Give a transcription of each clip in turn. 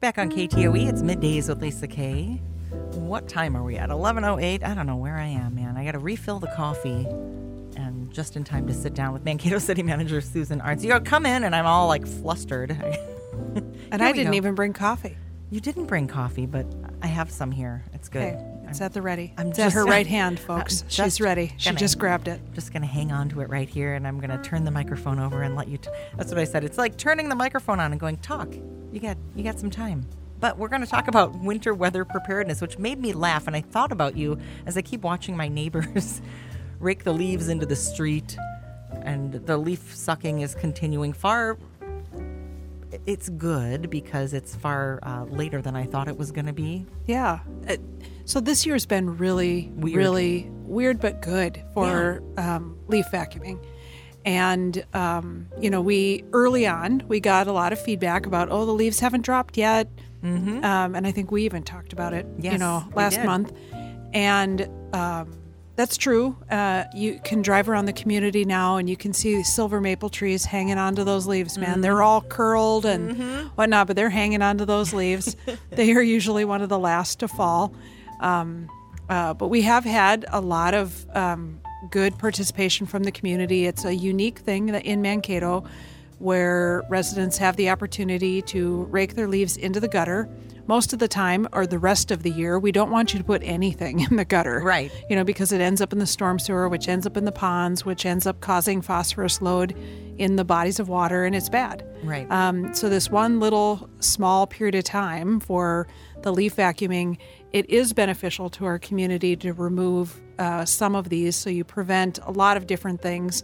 Back on KTOE, it's middays with Lisa K. What time are we at? 11:08. I don't know where I am, man. I got to refill the coffee, and just in time to sit down with Mankato City Manager Susan Arntz. You know, come in, and I'm all like flustered. and I didn't go. even bring coffee. You didn't bring coffee, but I have some here. It's good. Okay. It's I'm, at the ready. I'm it's just, at her right hand, folks. She's ready. She just grabbed it. Just gonna hang on to it right here, and I'm gonna turn the microphone over and let you. T- That's what I said. It's like turning the microphone on and going, "Talk." You got, you got some time. But we're going to talk about winter weather preparedness, which made me laugh. And I thought about you as I keep watching my neighbors rake the leaves into the street, and the leaf sucking is continuing far it's good because it's far uh, later than I thought it was going to be. Yeah. Uh, so this year's been really, weird. really weird but good for yeah. um, leaf vacuuming. And, um, you know, we early on, we got a lot of feedback about, oh, the leaves haven't dropped yet. Mm-hmm. Um, and I think we even talked about it, yes, you know, last month. And um, that's true. Uh, you can drive around the community now and you can see silver maple trees hanging onto those leaves, man. Mm-hmm. They're all curled and mm-hmm. whatnot, but they're hanging onto those leaves. they are usually one of the last to fall. Um, uh, but we have had a lot of um, good participation from the community. It's a unique thing in Mankato where residents have the opportunity to rake their leaves into the gutter. Most of the time, or the rest of the year, we don't want you to put anything in the gutter. Right. You know, because it ends up in the storm sewer, which ends up in the ponds, which ends up causing phosphorus load in the bodies of water, and it's bad. Right. Um, so, this one little small period of time for the leaf vacuuming, it is beneficial to our community to remove uh, some of these so you prevent a lot of different things.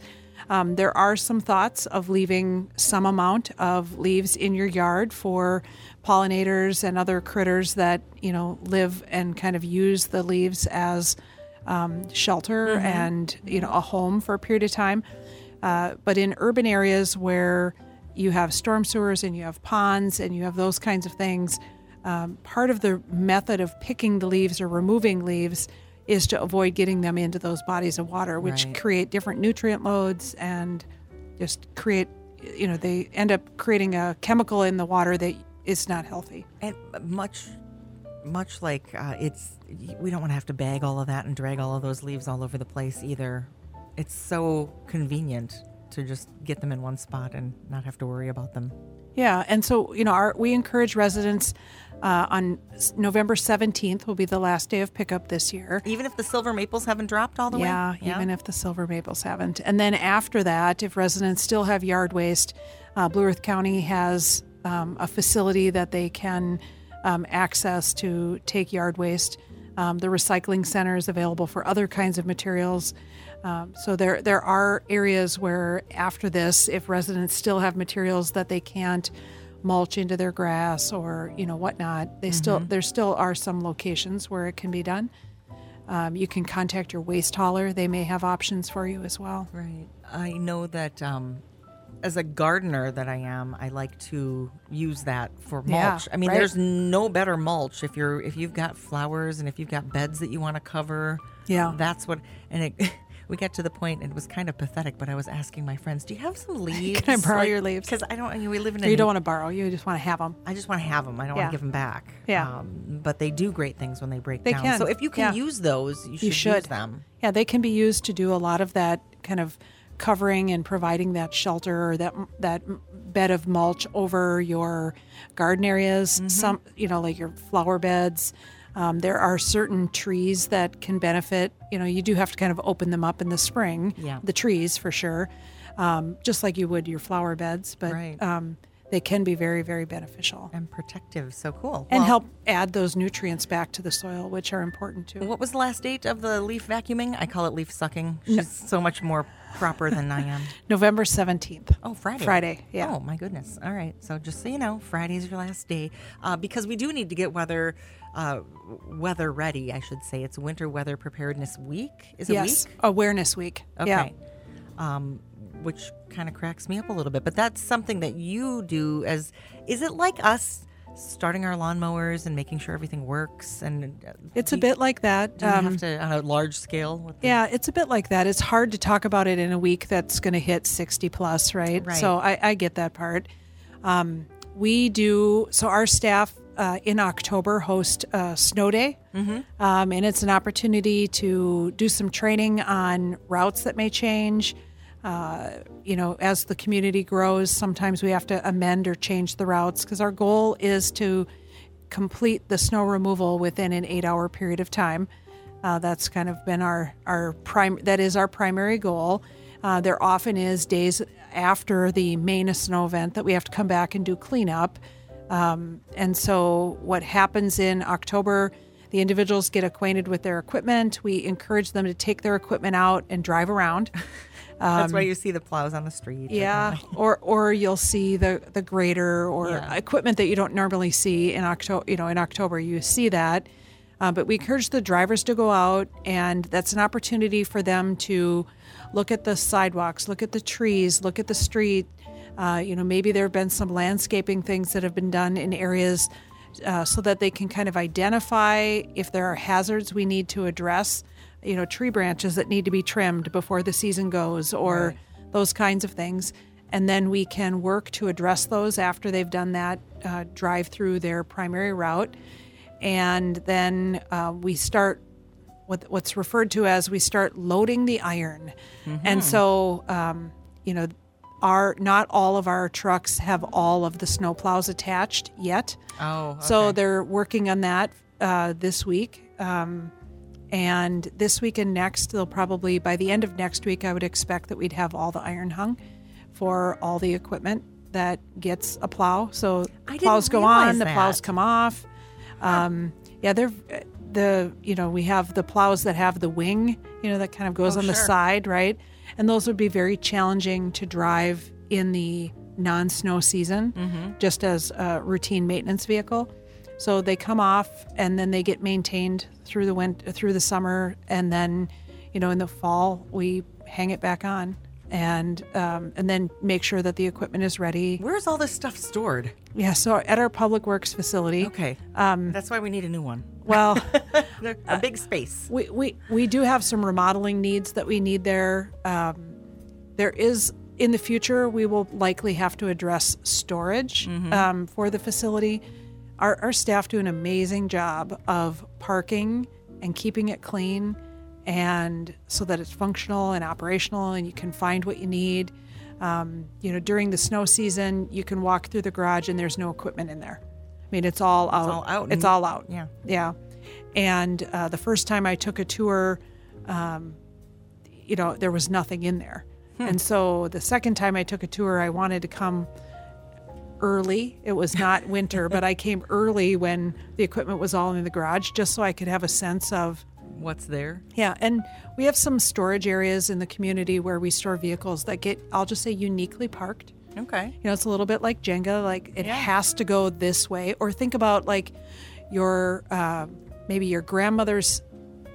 Um, there are some thoughts of leaving some amount of leaves in your yard for pollinators and other critters that you know live and kind of use the leaves as um, shelter mm-hmm. and you know a home for a period of time. Uh, but in urban areas where you have storm sewers and you have ponds and you have those kinds of things, um, part of the method of picking the leaves or removing leaves is to avoid getting them into those bodies of water, which right. create different nutrient loads and just create, you know, they end up creating a chemical in the water that is not healthy. And much, much like uh, it's, we don't want to have to bag all of that and drag all of those leaves all over the place either. It's so convenient to just get them in one spot and not have to worry about them. Yeah, and so you know, our, we encourage residents uh, on November 17th will be the last day of pickup this year. Even if the silver maples haven't dropped all the yeah, way? Yeah, even if the silver maples haven't. And then after that, if residents still have yard waste, uh, Blue Earth County has um, a facility that they can um, access to take yard waste. Um, the recycling center is available for other kinds of materials. Um, so there, there are areas where after this, if residents still have materials that they can't mulch into their grass or you know whatnot. They mm-hmm. still there still are some locations where it can be done. Um, you can contact your waste hauler; they may have options for you as well. Right. I know that um, as a gardener that I am, I like to use that for mulch. Yeah, I mean, right? there's no better mulch if you're if you've got flowers and if you've got beds that you want to cover. Yeah, that's what. And it we got to the point, and it was kind of pathetic, but I was asking my friends, "Do you have some leaves? Can I borrow like, your leaves? Because I don't. I mean, we live in. a you don't want to borrow. You just want to have them. I just want to have them. I don't yeah. want to give them back. Yeah. Um, but they do great things when they break they down. Can. So if you can yeah. use those, you should, you should use them. Yeah, they can be used to do a lot of that kind of covering and providing that shelter or that that bed of mulch over your garden areas. Mm-hmm. Some, you know, like your flower beds. Um, there are certain trees that can benefit. You know, you do have to kind of open them up in the spring. Yeah. The trees for sure, um, just like you would your flower beds. But right. um, they can be very, very beneficial and protective. So cool. And well, help add those nutrients back to the soil, which are important too. What was the last date of the leaf vacuuming? I call it leaf sucking. She's no. so much more proper than I am. November 17th. Oh, Friday. Friday, yeah. Oh, my goodness. All right. So just so you know, Friday's your last day uh, because we do need to get weather uh, weather ready, I should say. It's Winter Weather Preparedness Week. Is it yes, week? Awareness Week. Okay. Yeah. Um, which kind of cracks me up a little bit, but that's something that you do as is it like us starting our lawnmowers and making sure everything works and uh, it's a bit like that do um, have to on a large scale yeah it's a bit like that it's hard to talk about it in a week that's going to hit 60 plus right, right. so I, I get that part um, we do so our staff uh, in October host a snow day, um, and it's an opportunity to do some training on routes that may change. You know, as the community grows, sometimes we have to amend or change the routes because our goal is to complete the snow removal within an eight-hour period of time. Uh, that's kind of been our our prime. That is our primary goal. Uh, there often is days after the main snow event that we have to come back and do cleanup. Um, and so, what happens in October, the individuals get acquainted with their equipment. We encourage them to take their equipment out and drive around. That's why you see the plows on the street. Um, Yeah, or or you'll see the the grader or Yeah. equipment that you don't normally see in October. You know, in October you see that, uh, but we encourage the drivers to go out, and that's an opportunity for them to look at the sidewalks, look at the trees, look at the street. Uh, you know, maybe there have been some landscaping things that have been done in areas uh, so that they can kind of identify if there are hazards we need to address. You know, tree branches that need to be trimmed before the season goes, or those kinds of things. And then we can work to address those after they've done that uh, drive through their primary route. And then uh, we start what, what's referred to as we start loading the iron. And so, um, you know, our not all of our trucks have all of the snow plows attached yet. Oh, So they're working on that uh, this week. Um, and this week and next, they'll probably, by the end of next week, I would expect that we'd have all the iron hung for all the equipment that gets a plow. So plows go on, the plows come off. Um, yeah, they're the you know we have the plows that have the wing, you know, that kind of goes Oh, on the side, right? And those would be very challenging to drive in the non-snow season, Mm-hmm. just as a routine maintenance vehicle. So they come off and then they get maintained through the winter, through the summer, and then, you know, in the fall we hang it back on, and um, and then make sure that the equipment is ready. Where's all this stuff stored? Yeah. So at our public works facility, Okay. Um, That's why we need a new one. well. A big space. We, we, we do have some remodeling needs that we need there. Um, there is, in the future, we will likely have to address storage um, for the facility. Our, our staff do an amazing job of parking and keeping it clean and so that it's functional and operational and you can find what you need. Um, you know, during the snow season, you can walk through the garage and there's no equipment in there. I mean, it's all out. It's all out It's all out. Yeah. Yeah. And uh, the first time I took a tour, um, you know, there was nothing in there. And so the second time I took a tour, I wanted to come early. It was not winter, but I came early when the equipment was all in the garage just so I could have a sense of What's there? yeah, and we have some storage areas in the community where we store vehicles that get, I'll just say, uniquely parked. Okay. You know, it's a little bit like Jenga, like it Yeah. has to go this way. Or think about like your uh, maybe your grandmother's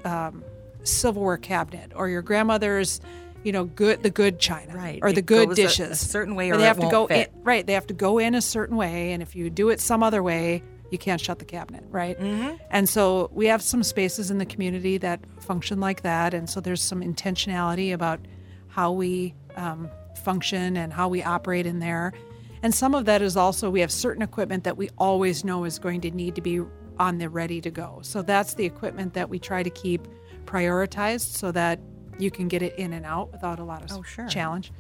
um, silverware cabinet or your grandmother's, you know, good the good china, Right. Or the It good goes a- a dishes. certain way Or or they have to go fit. in, right. They have to go in a certain way, and if you do it some other way, you can't shut the cabinet, right? Mm-hmm. And so we have some spaces in the community that function like that, and so there's some intentionality about how we um, function and how we operate in there. And some of that is also we have certain equipment that we always know is going to need to be on the ready to go. So that's the equipment that we try to keep prioritized so that you can get it in and out without a lot of Oh, sure. challenge.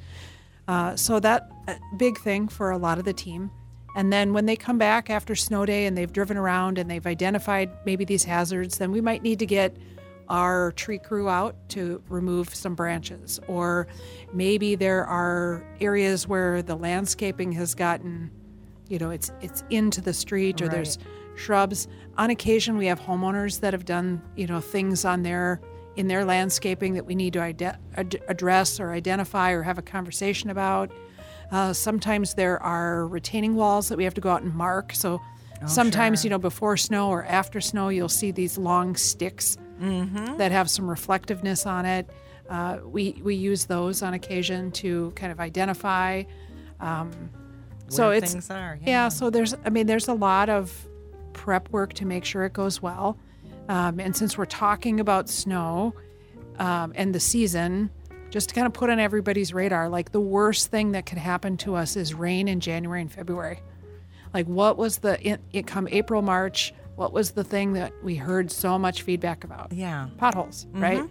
Uh, so that a big thing for a lot of the team. And then when they come back after snow day and they've driven around and they've identified maybe these hazards, then we might need to get our tree crew out to remove some branches. Or maybe there are areas where the landscaping has gotten, you know, it's it's into the street or there's shrubs. On occasion we have homeowners that have done, you know, things on their in their landscaping that we need to ide- ad- address or identify or have a conversation about. Uh, sometimes there are retaining walls that we have to go out and mark. So sometimes, you know, before snow or after snow, you'll see these long sticks that have some reflectiveness on it. Uh, we, we use those on occasion to kind of identify. Um, so Where it's things are. yeah. So there's, I mean, there's a lot of prep work to make sure it goes well. Um, and since we're talking about snow um, and the season, just to kind of put on everybody's radar, like the worst thing that could happen to us is rain in January and February. Like, what was the it, it come April, March? What was the thing that we heard so much feedback about? Yeah. Potholes, right?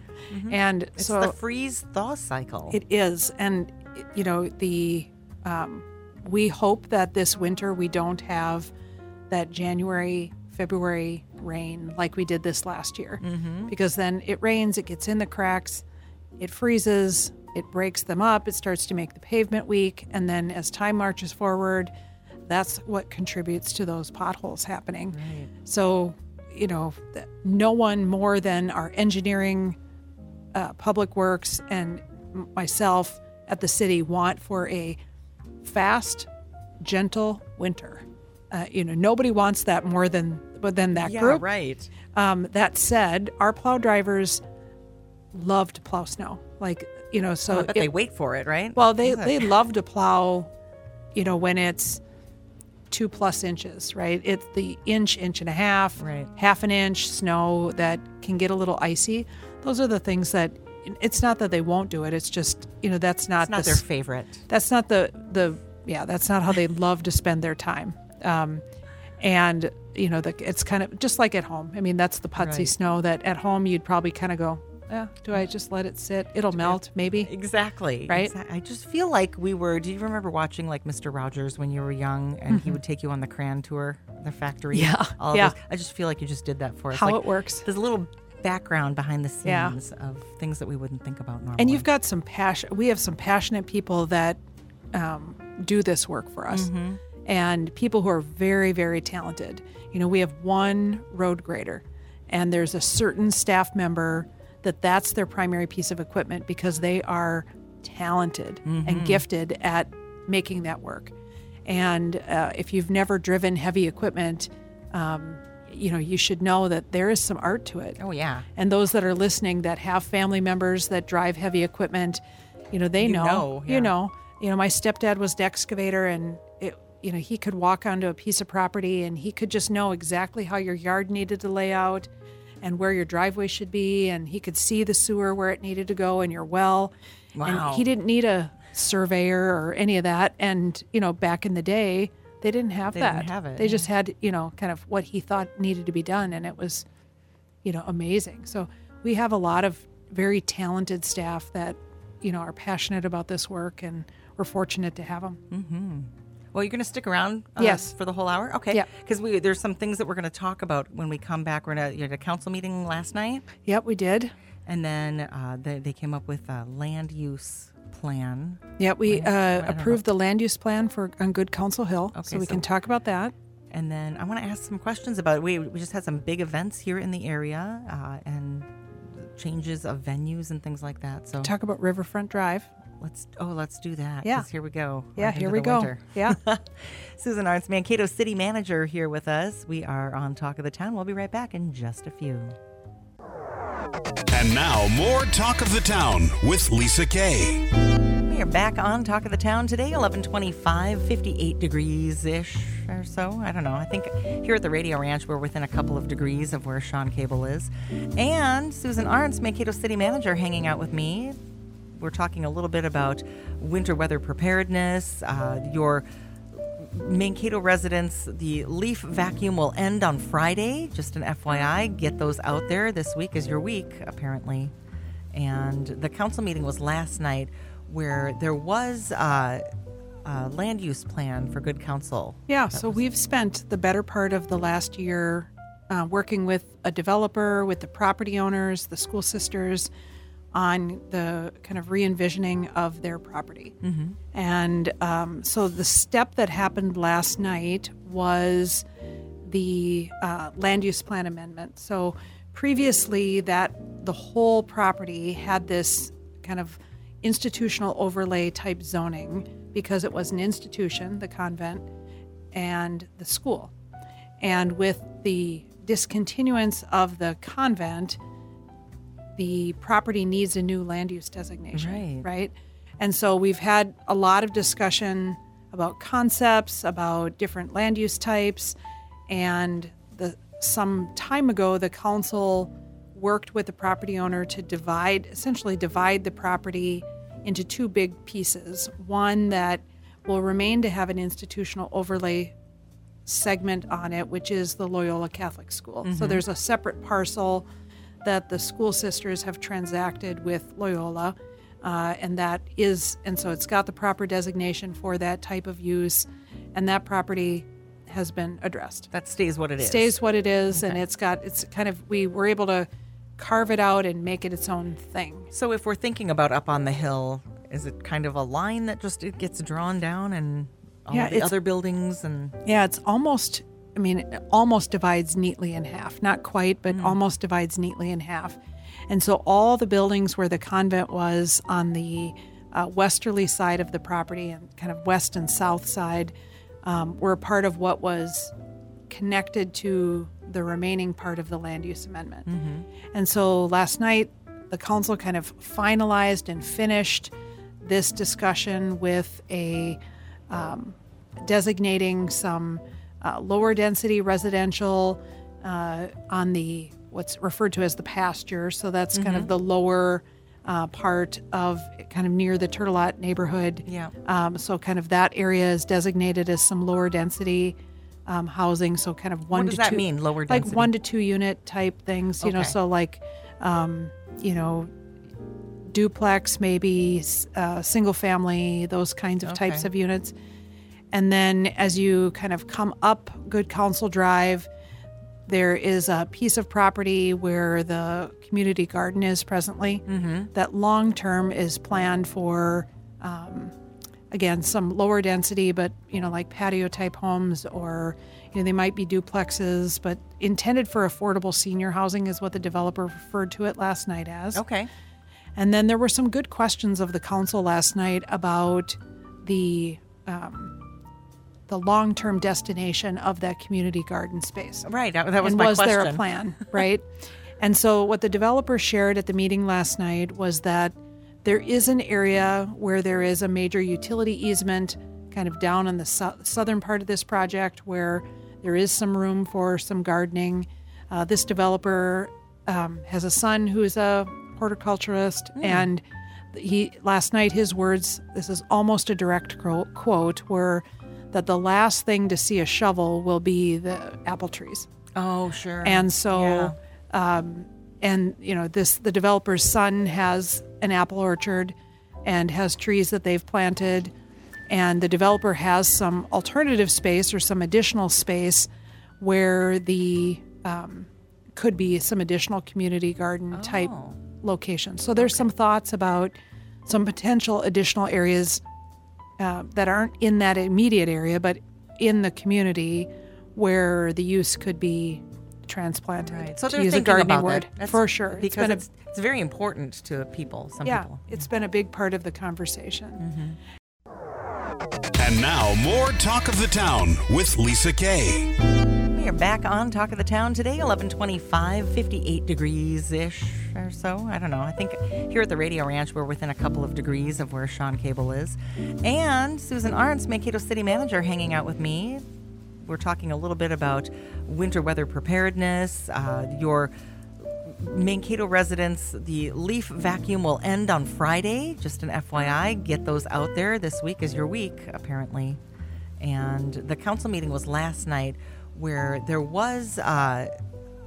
And so It's so the freeze thaw cycle. it is, and you know the um, we hope that this winter we don't have that January February rain like we did this last year, mm-hmm. because then it rains, it gets in the cracks, it freezes, it breaks them up, it starts to make the pavement weak, and then as time marches forward, that's what contributes to those potholes happening. So you know, no one more than our engineering uh, Public Works and myself at the city want for a fast, gentle winter. Uh, you know, nobody wants that more than but than that yeah, group. right. Um, that said, our plow drivers love to plow snow. Like you know, so bet it- they wait for it, right? well, they they love to plow, you know, when it's two plus inches, right? It's the inch, inch and a half, Right. half an inch snow that can get a little icy. Those are the things that it's not that they won't do it. It's just you know that's not it's not the their favorite. that's not the the yeah that's not how they love to spend their time um, and you know the, it's kind of just like at home i mean that's the putsy Right. snow that at home you'd probably kind of go yeah do i just let it sit it'll melt maybe Exactly. Right? Exa- I just feel like we were. Do you remember watching like Mr. Rogers when you were young, and he would take you on the Cran tour, the factory? Mm-hmm. Yeah, All of yeah. those- I just feel like you just did that for us. how like, it works There's a little background behind the Yeah. scenes of things that we wouldn't think about normally. and you've got some passion we have some passionate people that um, do this work for us Mm-hmm. And people who are very very talented you know we have one road grader and there's a certain staff member that that's their primary piece of equipment because they are talented Mm-hmm. and gifted at making that work and uh, if you've never driven heavy equipment um, you know you should know that there is some art to it Oh yeah. and those that are listening that have family members that drive heavy equipment, you know, they You know. know, yeah. You know. You know, my stepdad was the excavator and you know, he could walk onto a piece of property and he could just know exactly how your yard needed to lay out and where your driveway should be and he could see the sewer where it needed to go and your well. Wow. And he didn't need a surveyor or any of that and, you know, back in the day they didn't have They that. didn't have it, They yeah. just had, you know, kind of what he thought needed to be done and it was you know, amazing. So we have a lot of very talented staff that, you know, are passionate about this work, and we're fortunate to have them. Mm-hmm. Well, you're going to stick around uh, Yes. for the whole hour? Okay. Yeah. Because we there's some things that we're going to talk about when we come back. We're at a, you had a council meeting last night, Yep, we did. and then uh, they, they came up with a land use plan. Yeah, we uh, approved the land use plan for on Good Counsel Hill, Okay, so we so- can talk about that. And then I want to ask some questions about it. We, we just had some big events here in the area uh, and changes of venues and things like that. So Talk about Riverfront Drive. Let's oh let's do that. Yeah. 'cause Here we go. Yeah, right here we go. winter. Yeah. Susan Arntz, Mankato City Manager, here with us. We are on Talk of the Town. We'll be right back in just a few. And now, more Talk of the Town with Lisa Kay. We are back on Talk of the Town today, 1125, 58 degrees ish or so. I don't know. I think here at the Radio Ranch, we're within a couple of degrees of where Sean Cable is. And Susan Arntz, Mankato City Manager, hanging out with me. We're talking a little bit about winter weather preparedness, uh, your Mankato residents, the leaf vacuum will end on Friday. Just an FYI, get those out there. This week is your week, apparently. And the council meeting was last night where there was uh, a land use plan for Good Counsel. Yeah, so we've spent the better part of the last year uh, working with a developer, with the property owners, the school sisters, on the kind of re envisioning of their property. And um, so the step that happened last night was the uh, land use plan amendment. So previously, that the whole property had this kind of institutional overlay type zoning because it was an institution, the convent, and the school. And with the discontinuance of the convent, the property needs a new land use designation. Right. Right. And so we've had a lot of discussion about concepts, about different land use types. And the, some time ago, the council worked with the property owner to divide, essentially divide the property into two big pieces. One that will remain to have an institutional overlay segment on it, which is the Loyola Catholic School. So mm-hmm. there's a separate parcel that the school sisters have transacted with Loyola. Uh, and that is, and so it's got the proper designation for that type of use, and that property has been addressed. That stays what it is. Stays what it is, and it's got, it's kind of, we were able to carve it out and make it its own thing. So if we're thinking about up on the hill, is it kind of a line that just it gets drawn down and all Yeah, the other buildings and Yeah, it's almost, I mean, it almost divides neatly in half. Not quite, but almost divides neatly in half. And so all the buildings where the convent was on the uh, westerly side of the property and kind of west and south side um, were part of what was connected to the remaining part of the land use amendment. And so last night, the council kind of finalized and finished this discussion with a um, designating some uh, lower density residential uh, on the what's referred to as the pasture. So that's kind of the lower uh, part of kind of near the Tourtellotte neighborhood. Yeah. Um, so kind of that area is designated as some lower density um, housing. So kind of one What does to that two, mean, lower density. Like one to two unit type things. You know, so like um, you know duplex, maybe uh, single family, those kinds of types of units. And then as you kind of come up Good Counsel Drive, there is a piece of property where the community garden is presently. Mm-hmm. That long term is planned for, um, again, some lower density, but you know, like patio type homes, or you know, they might be duplexes, but intended for affordable senior housing is what the developer referred to it last night as. okay. And then there were some good questions of the council last night about the um, the long term destination of that community garden space. Right. That, that was and my was question. there a plan, right? and so what the developer shared at the meeting last night was that there is an area where there is a major utility easement kind of down in the sou- southern part of this project where there is some room for some gardening. Uh, this developer um, has a son who is a horticulturist and he last night his words this is almost a direct quote were that the last thing to see a shovel will be the apple trees Oh, sure. and so um, and you know this the developer's son has an apple orchard and has trees that they've planted and the developer has some alternative space or some additional space where the um, could be some additional community garden type Oh. location so there's some thoughts about some potential additional areas uh, that aren't in that immediate area, but in the community where the use could be transplanted. Right. So to they're use a thinking gardening about word that. For sure. Because been a- it's, it's very important to people, some yeah, people. it's been a big part of the conversation. And now, more Talk of the Town with Lisa Kay. We are back on Talk of the Town today, 1125, 58 degrees ish or so. I don't know. I think here at the Radio Ranch, we're within a couple of degrees of where Sean Cable is. And Susan Arntz, Mankato City Manager, hanging out with me. We're talking a little bit about winter weather preparedness, uh, your Mankato residents, the leaf vacuum will end on Friday. Just an FYI, get those out there. This week is your week, apparently. And the council meeting was last night where there was uh,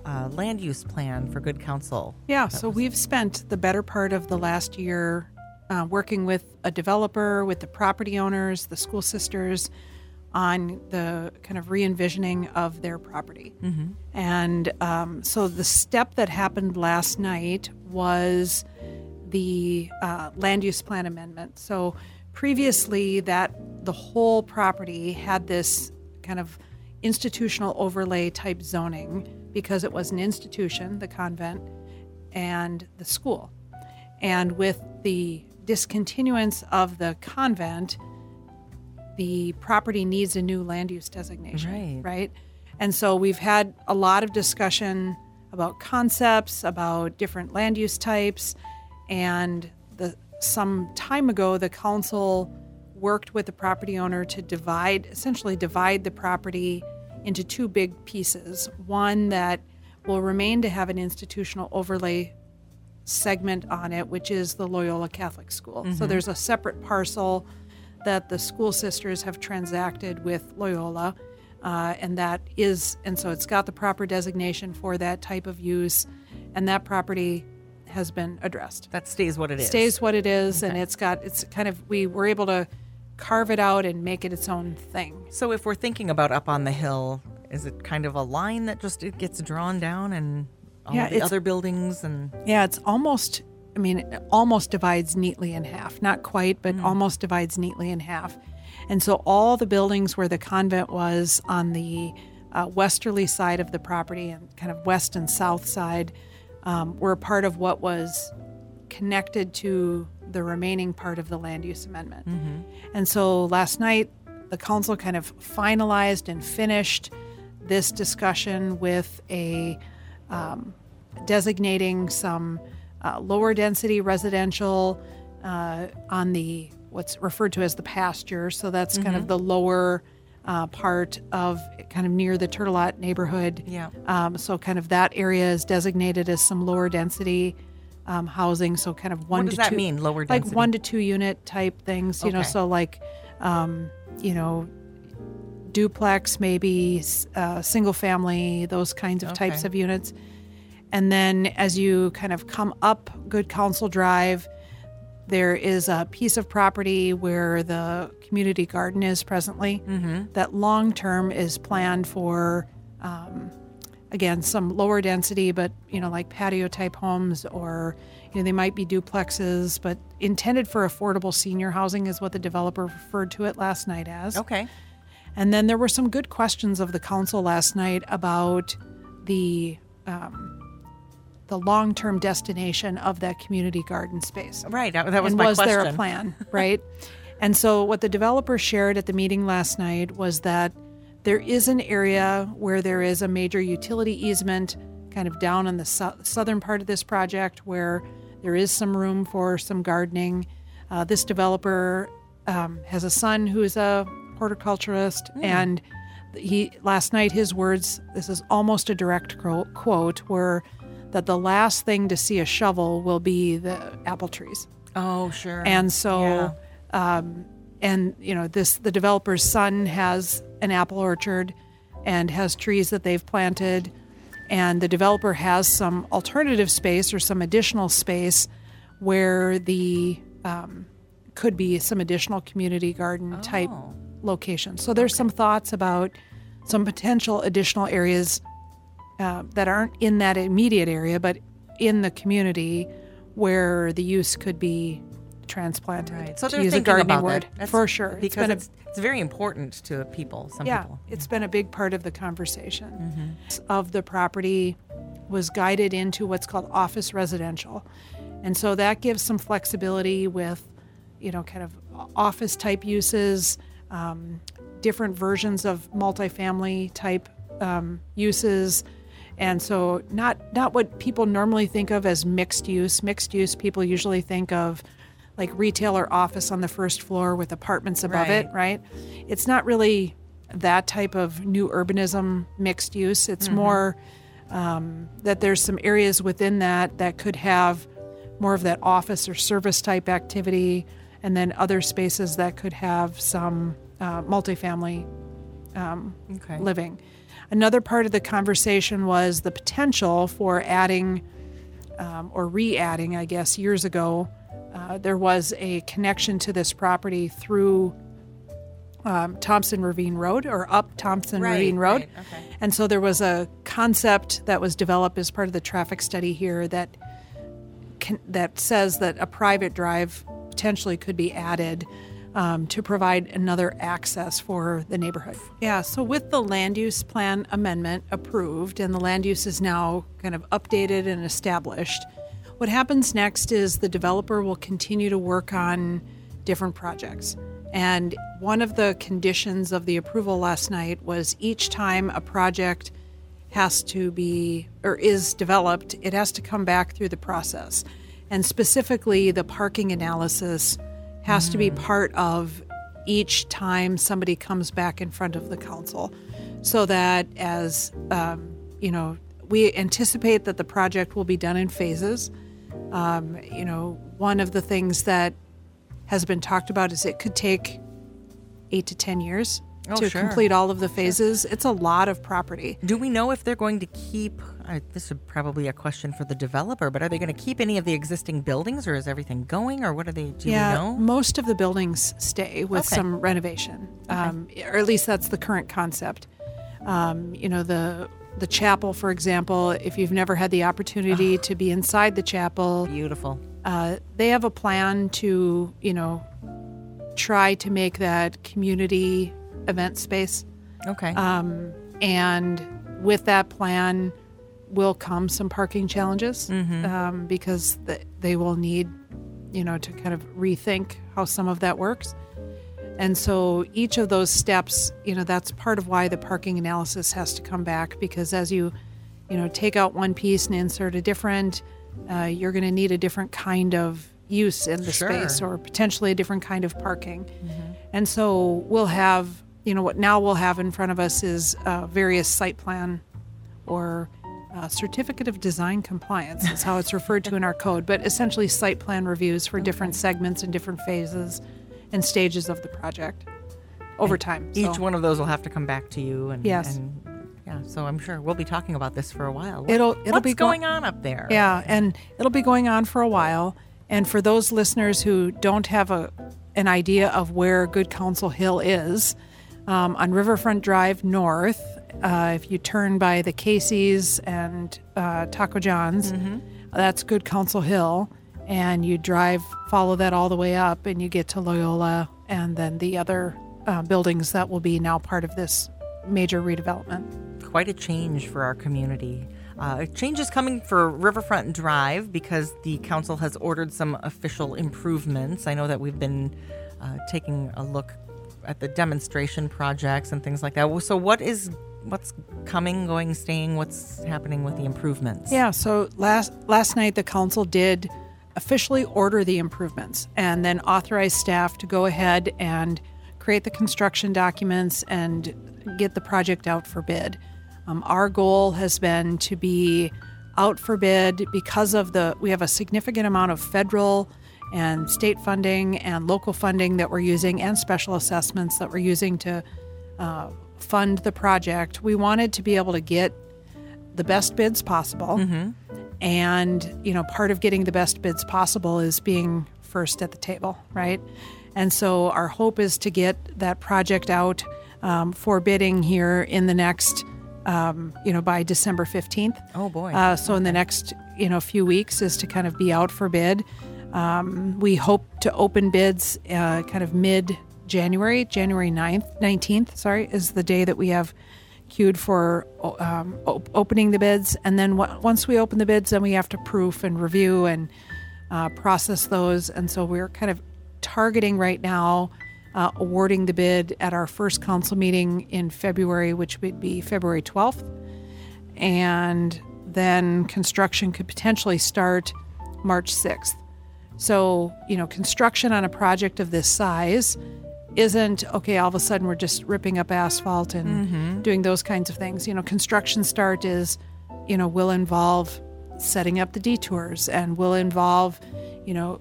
a land use plan for Good Counsel. Yeah, so we've spent the better part of the last year uh, working with a developer, with the property owners, the school sisters, on the kind of re envisioning of their property. And um, so the step that happened last night was the uh, land use plan amendment. So previously, that the whole property had this kind of institutional overlay type zoning because it was an institution, the convent, and the school. And with the discontinuance of the convent, the property needs a new land use designation, Right. right? And so we've had a lot of discussion about concepts, about different land use types, and the some time ago the council worked with the property owner to divide essentially divide the property into two big pieces. One that will remain to have an institutional overlay segment on it, which is the Loyola Catholic School. So there's a separate parcel that the school sisters have transacted with Loyola. uh, and that is, and so it's got the proper designation for that type of use, and that property has been addressed. That stays what it is. Stays what it is, and it's got it's kind of we were able to carve it out and make it its own thing. So if we're thinking about up on the hill, is it kind of a line that just it gets drawn down and all Yeah, the other buildings and Yeah, it's almost, I mean, it almost divides neatly in half. Not quite, but almost divides neatly in half. And so all the buildings where the convent was on the uh, westerly side of the property and kind of west and south side um, were part of what was connected to the remaining part of the land use amendment. And so last night, the council kind of finalized and finished this discussion with a um, designating some uh, lower density residential uh, on the what's referred to as the pasture. So that's kind of the lower uh, part of kind of near the Tourtellotte neighborhood. Yeah. Um, so kind of that area is designated as some lower density um, housing. So kind of one does to that two mean, lower like one to two unit type things. You know, so like um, you know duplex, maybe uh, single family, those kinds of types of units. And then as you kind of come up Good Counsel Drive, there is a piece of property where the community garden is presently. Mm-hmm. That long term is planned for, um, again, some lower density, but you know, like patio type homes, or you know, they might be duplexes, but intended for affordable senior housing is what the developer referred to it last night as. okay. And then there were some good questions of the council last night about the um, the long term destination of that community garden space. Right. That, that was and my was question. there a plan, right? and so what the developer shared at the meeting last night was that there is an area where there is a major utility easement kind of down in the sou- southern part of this project where there is some room for some gardening. Uh, this developer um, has a son who is a horticulturist and he last night his words this is almost a direct quote, quote were that the last thing to see a shovel will be the apple trees Oh, sure. and so Yeah. um, and you know this the developer's son has an apple orchard and has trees that they've planted. And the developer has some alternative space or some additional space where the um, could be some additional community garden type Oh. location. So there's some thoughts about some potential additional areas uh, that aren't in that immediate area, but in the community where the use could be transplanted. Right. So to they're use a gardening about word that. For sure. It's because been a- it's, it's very important to people. Some yeah, people. it's been a big part of the conversation Mm-hmm. of the property was guided into what's called office residential. And so that gives some flexibility with, you know, kind of office type uses, um, different versions of multifamily type um, uses. And so not not what people normally think of as mixed use. Mixed use people usually think of like retail or office on the first floor with apartments above it, Right. right? It's not really that type of new urbanism mixed use. It's more um, that there's some areas within that that could have more of that office or service type activity, and then other spaces that could have some uh, multifamily Okay. living. Another part of the conversation was the potential for adding um, or re adding, I guess, years ago. Uh, there was a connection to this property through um, Thompson Ravine Road or up Thompson Right, Ravine Road. right, okay. And so there was a concept that was developed as part of the traffic study here that can, that says that a private drive potentially could be added um, to provide another access for the neighborhood. Yeah, so with the land use plan amendment approved and the land use is now kind of updated and established, what happens next is the developer will continue to work on different projects. And one of the conditions of the approval last night was each time a project has to be or is developed, it has to come back through the process. And specifically, the parking analysis has to be part of each time somebody comes back in front of the council so that as um, you know we anticipate that the project will be done in phases um, you know one of the things that has been talked about is it could take eight to ten years Oh, to sure. complete all of the phases. It's a lot of property. Do we know if they're going to keep? Uh, this is probably a question for the developer, but are they going to keep any of the existing buildings, or is everything going, or what are they? Do yeah, most of the buildings stay with Okay. some renovation, um, or at least that's the current concept. Um, you know, the the chapel, for example, if you've never had the opportunity to be inside the chapel, Beautiful. uh, they have a plan to, you know, try to make that community event space. Okay. Um, and with that plan will come some parking challenges um, because th- they will need, you know, to kind of rethink how some of that works. And so each of those steps, you know, that's part of why the parking analysis has to come back because as you, you know, take out one piece and insert a different, uh, you're going to need a different kind of use in the Sure. space or potentially a different kind of parking. And so we'll have, you know, what now we'll have in front of us is uh, various site plan or uh, certificate of design compliance is how it's referred to in our code, but essentially site plan reviews for different segments and different phases and stages of the project over time. Each So one of those will have to come back to you, and Yes. and, yeah. So I'm sure we'll be talking about this for a while. It'll- it'll what's be go- going on up there? Yeah, and it'll be going on for a while. And for those listeners who don't have a an idea of where Good Counsel Hill is, um, on Riverfront Drive North, uh, if you turn by the Casey's and uh, Taco John's, that's Good Counsel Hill, and you drive, follow that all the way up, and you get to Loyola, and then the other uh, buildings that will be now part of this major redevelopment. quite a change for our community. Uh, a change is coming for Riverfront Drive because the council has ordered some official improvements. I know that we've been uh, taking a look at the demonstration projects and things like that. So, what is what's coming, going, staying? What's happening with the improvements? Yeah, so last last night the council did officially order the improvements and then authorize staff to go ahead and create the construction documents and get the project out for bid. Um, our goal has been to be out for bid because of the we have a significant amount of federal and state funding and local funding that we're using and special assessments that we're using to uh, fund the project. We wanted to be able to get the best bids possible. And, you know, part of getting the best bids possible is being first at the table, right? And so our hope is to get that project out um, for bidding here in the next, um, you know, by December 15th. Oh, boy. Uh, so in the next, you know, few weeks is to kind of be out for bid. Um, we hope to open bids uh, kind of mid January, January 9th, 19th, sorry, is the day that we have queued for um, op- opening the bids. And then w- once we open the bids, then we have to proof and review and uh, process those. And so we're kind of targeting right now uh, awarding the bid at our first council meeting in February, which would be February 12th and then construction could potentially start March 6th. So, you know, construction on a project of this size isn't okay, all of a sudden we're just ripping up asphalt and doing those kinds of things. You know, construction start is, you know, will involve setting up the detours and will involve, you know,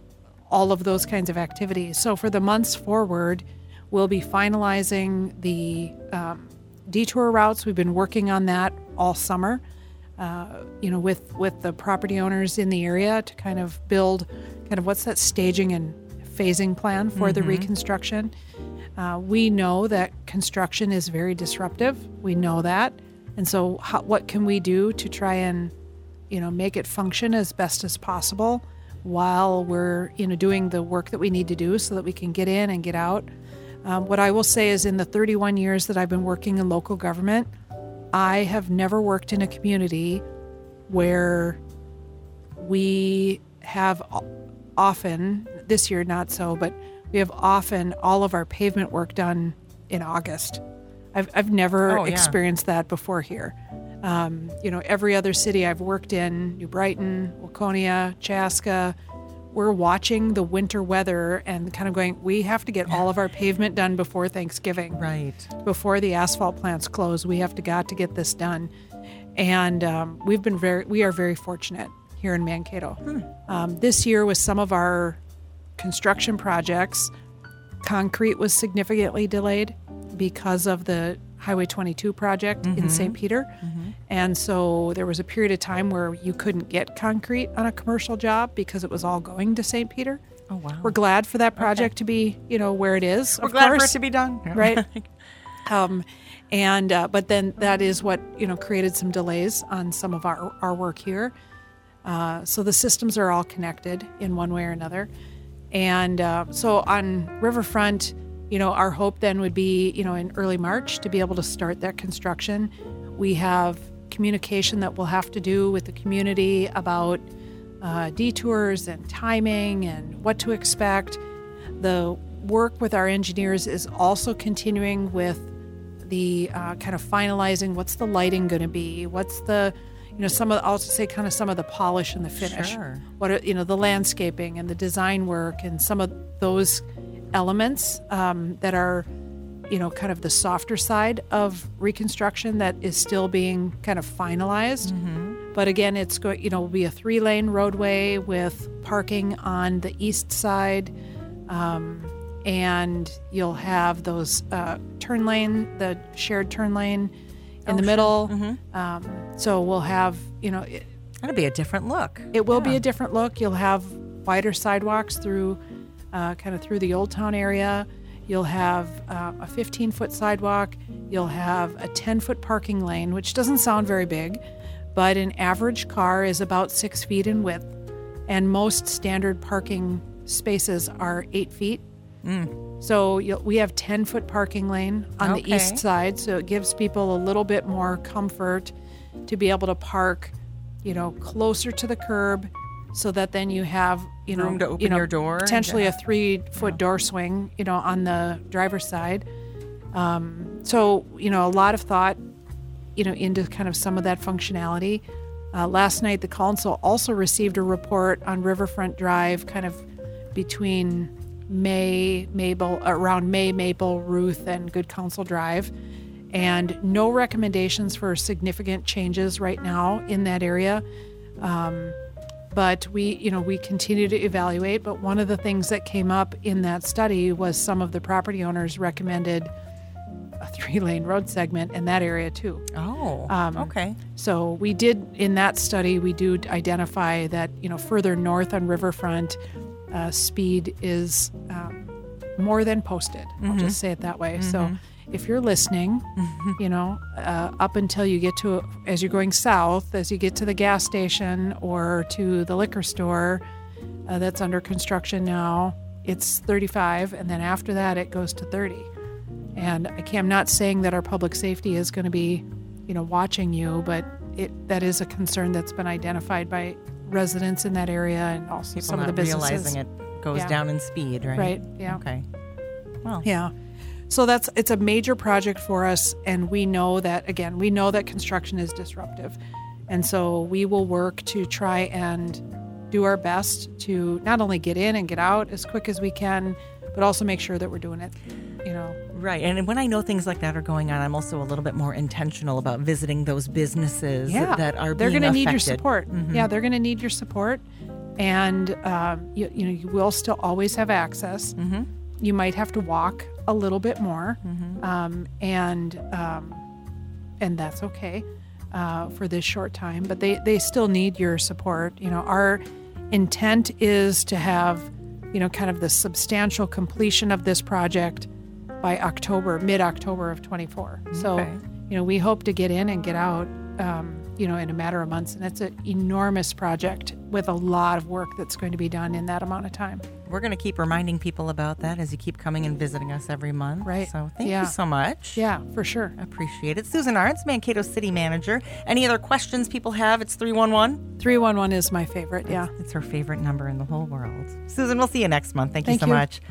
all of those kinds of activities. So for the months forward, we'll be finalizing the um, detour routes. We've been working on that all summer, uh, you know, with with the property owners in the area to kind of build, kind of what's that staging and phasing plan for the reconstruction. Uh, we know that construction is very disruptive. We know that, and so how, what can we do to try and, you know, make it function as best as possible while we're you know doing the work that we need to do so that we can get in and get out. Um, what I will say is, in the 31 years that I've been working in local government, I have never worked in a community where we have often, this year not so, but we have often all of our pavement work done in August. I've, I've never Oh, yeah. experienced that before here. Um, you know, every other city I've worked in, New Brighton, Waconia, Chaska, we're watching the winter weather and kind of going, we have to get all of our pavement done before Thanksgiving right. before the asphalt plants close. We have to got to get this done, and um, we've been very we are very fortunate here in Mankato. Um, this year with some of our construction projects, concrete was significantly delayed. because of the Highway 22 project in St. Peter. And so there was a period of time where you couldn't get concrete on a commercial job because it was all going to St. Peter. Oh wow. We're glad for that project to be, you know, where it is. We're of glad course, for it to be done. right? um, and uh, but then that is what you know created some delays on some of our our work here. Uh, so the systems are all connected in one way or another. And uh, so on Riverfront, you know, our hope then would be, you know, in early March to be able to start that construction. We have communication that we'll have to do with the community about uh, detours and timing and what to expect. The work with our engineers is also continuing with the uh, kind of finalizing what's the lighting going to be, what's the you know some of I'll say kind of some of the polish and the finish. Sure. What are, you know the landscaping and the design work and some of those elements um, that are you know kind of the softer side of reconstruction that is still being kind of finalized. But again, it's going you know will be a three lane roadway with parking on the east side. Um, and you'll have those uh, turn lane, the shared turn lane in the middle. Um, so we'll have, you know, it, That'll be a different look. it will be a different look. You'll have wider sidewalks through, uh, kind of through the Old Town area. You'll have uh, a 15 foot sidewalk. You'll have a 10 foot parking lane, which doesn't sound very big, but an average car is about six feet in width, and most standard parking spaces are eight feet. So you'll, we have 10 foot parking lane on Okay. the east side, so it gives people a little bit more comfort to be able to park, you know, closer to the curb, so that then you have you know Room to open you know, your door potentially to- a three foot door swing, you know, on the driver's side. Um, so you know, a lot of thought, you know, into kind of some of that functionality. Uh, last night, the council also received a report on Riverfront Drive, kind of between May, Maple, around May, Maple, Ruth, and Good Counsel Drive, and no recommendations for significant changes right now in that area. Um, but we, you know, we continue to evaluate. But one of the things that came up in that study was some of the property owners recommended a three-lane road segment in that area too. Oh, Um, okay. So we did in that study, we do identify that you know further north on Riverfront, uh, speed is um, more than posted. I'll just say it that way. So if you're listening, you know, uh, up until you get to as you're going south, as you get to the gas station or to the liquor store uh, that's under construction now, it's 35, and then after that it goes to 30. And I am not saying that our public safety is going to be, you know, watching you, but it that is a concern that's been identified by residents in that area and also People some not of the businesses. realizing it goes Yeah. down in speed, right? Right, yeah. Okay. Well, Yeah. So that's it's a major project for us and we know that again, we know that construction is disruptive. And so we will work to try and do our best to not only get in and get out as quick as we can, but also make sure that we're doing it, you know, Right. And when I know things like that are going on, I'm also a little bit more intentional about visiting those businesses yeah, that are they're gonna need your support. Yeah, they're going to need your support, and um, you, you know you will still always have access. Mm-hmm. You might have to walk a little bit more, um, and um, and that's okay uh, for this short time. But they they still need your support. You know, our intent is to have you know kind of the substantial completion of this project by October, mid October of 24. So you know, we hope to get in and get out, um, you know, in a matter of months. And it's an enormous project with a lot of work that's going to be done in that amount of time. We're going to keep reminding people about that as you keep coming and visiting us every month. Right. So thank Yeah. you so much. Yeah, for sure. Appreciate it. Susan Arntz, Mankato City Manager. Any other questions people have? It's 311. 311 is my favorite. Yeah. It's her favorite number in the whole world. Susan, we'll see you next month. Thank, Thank you so you. much.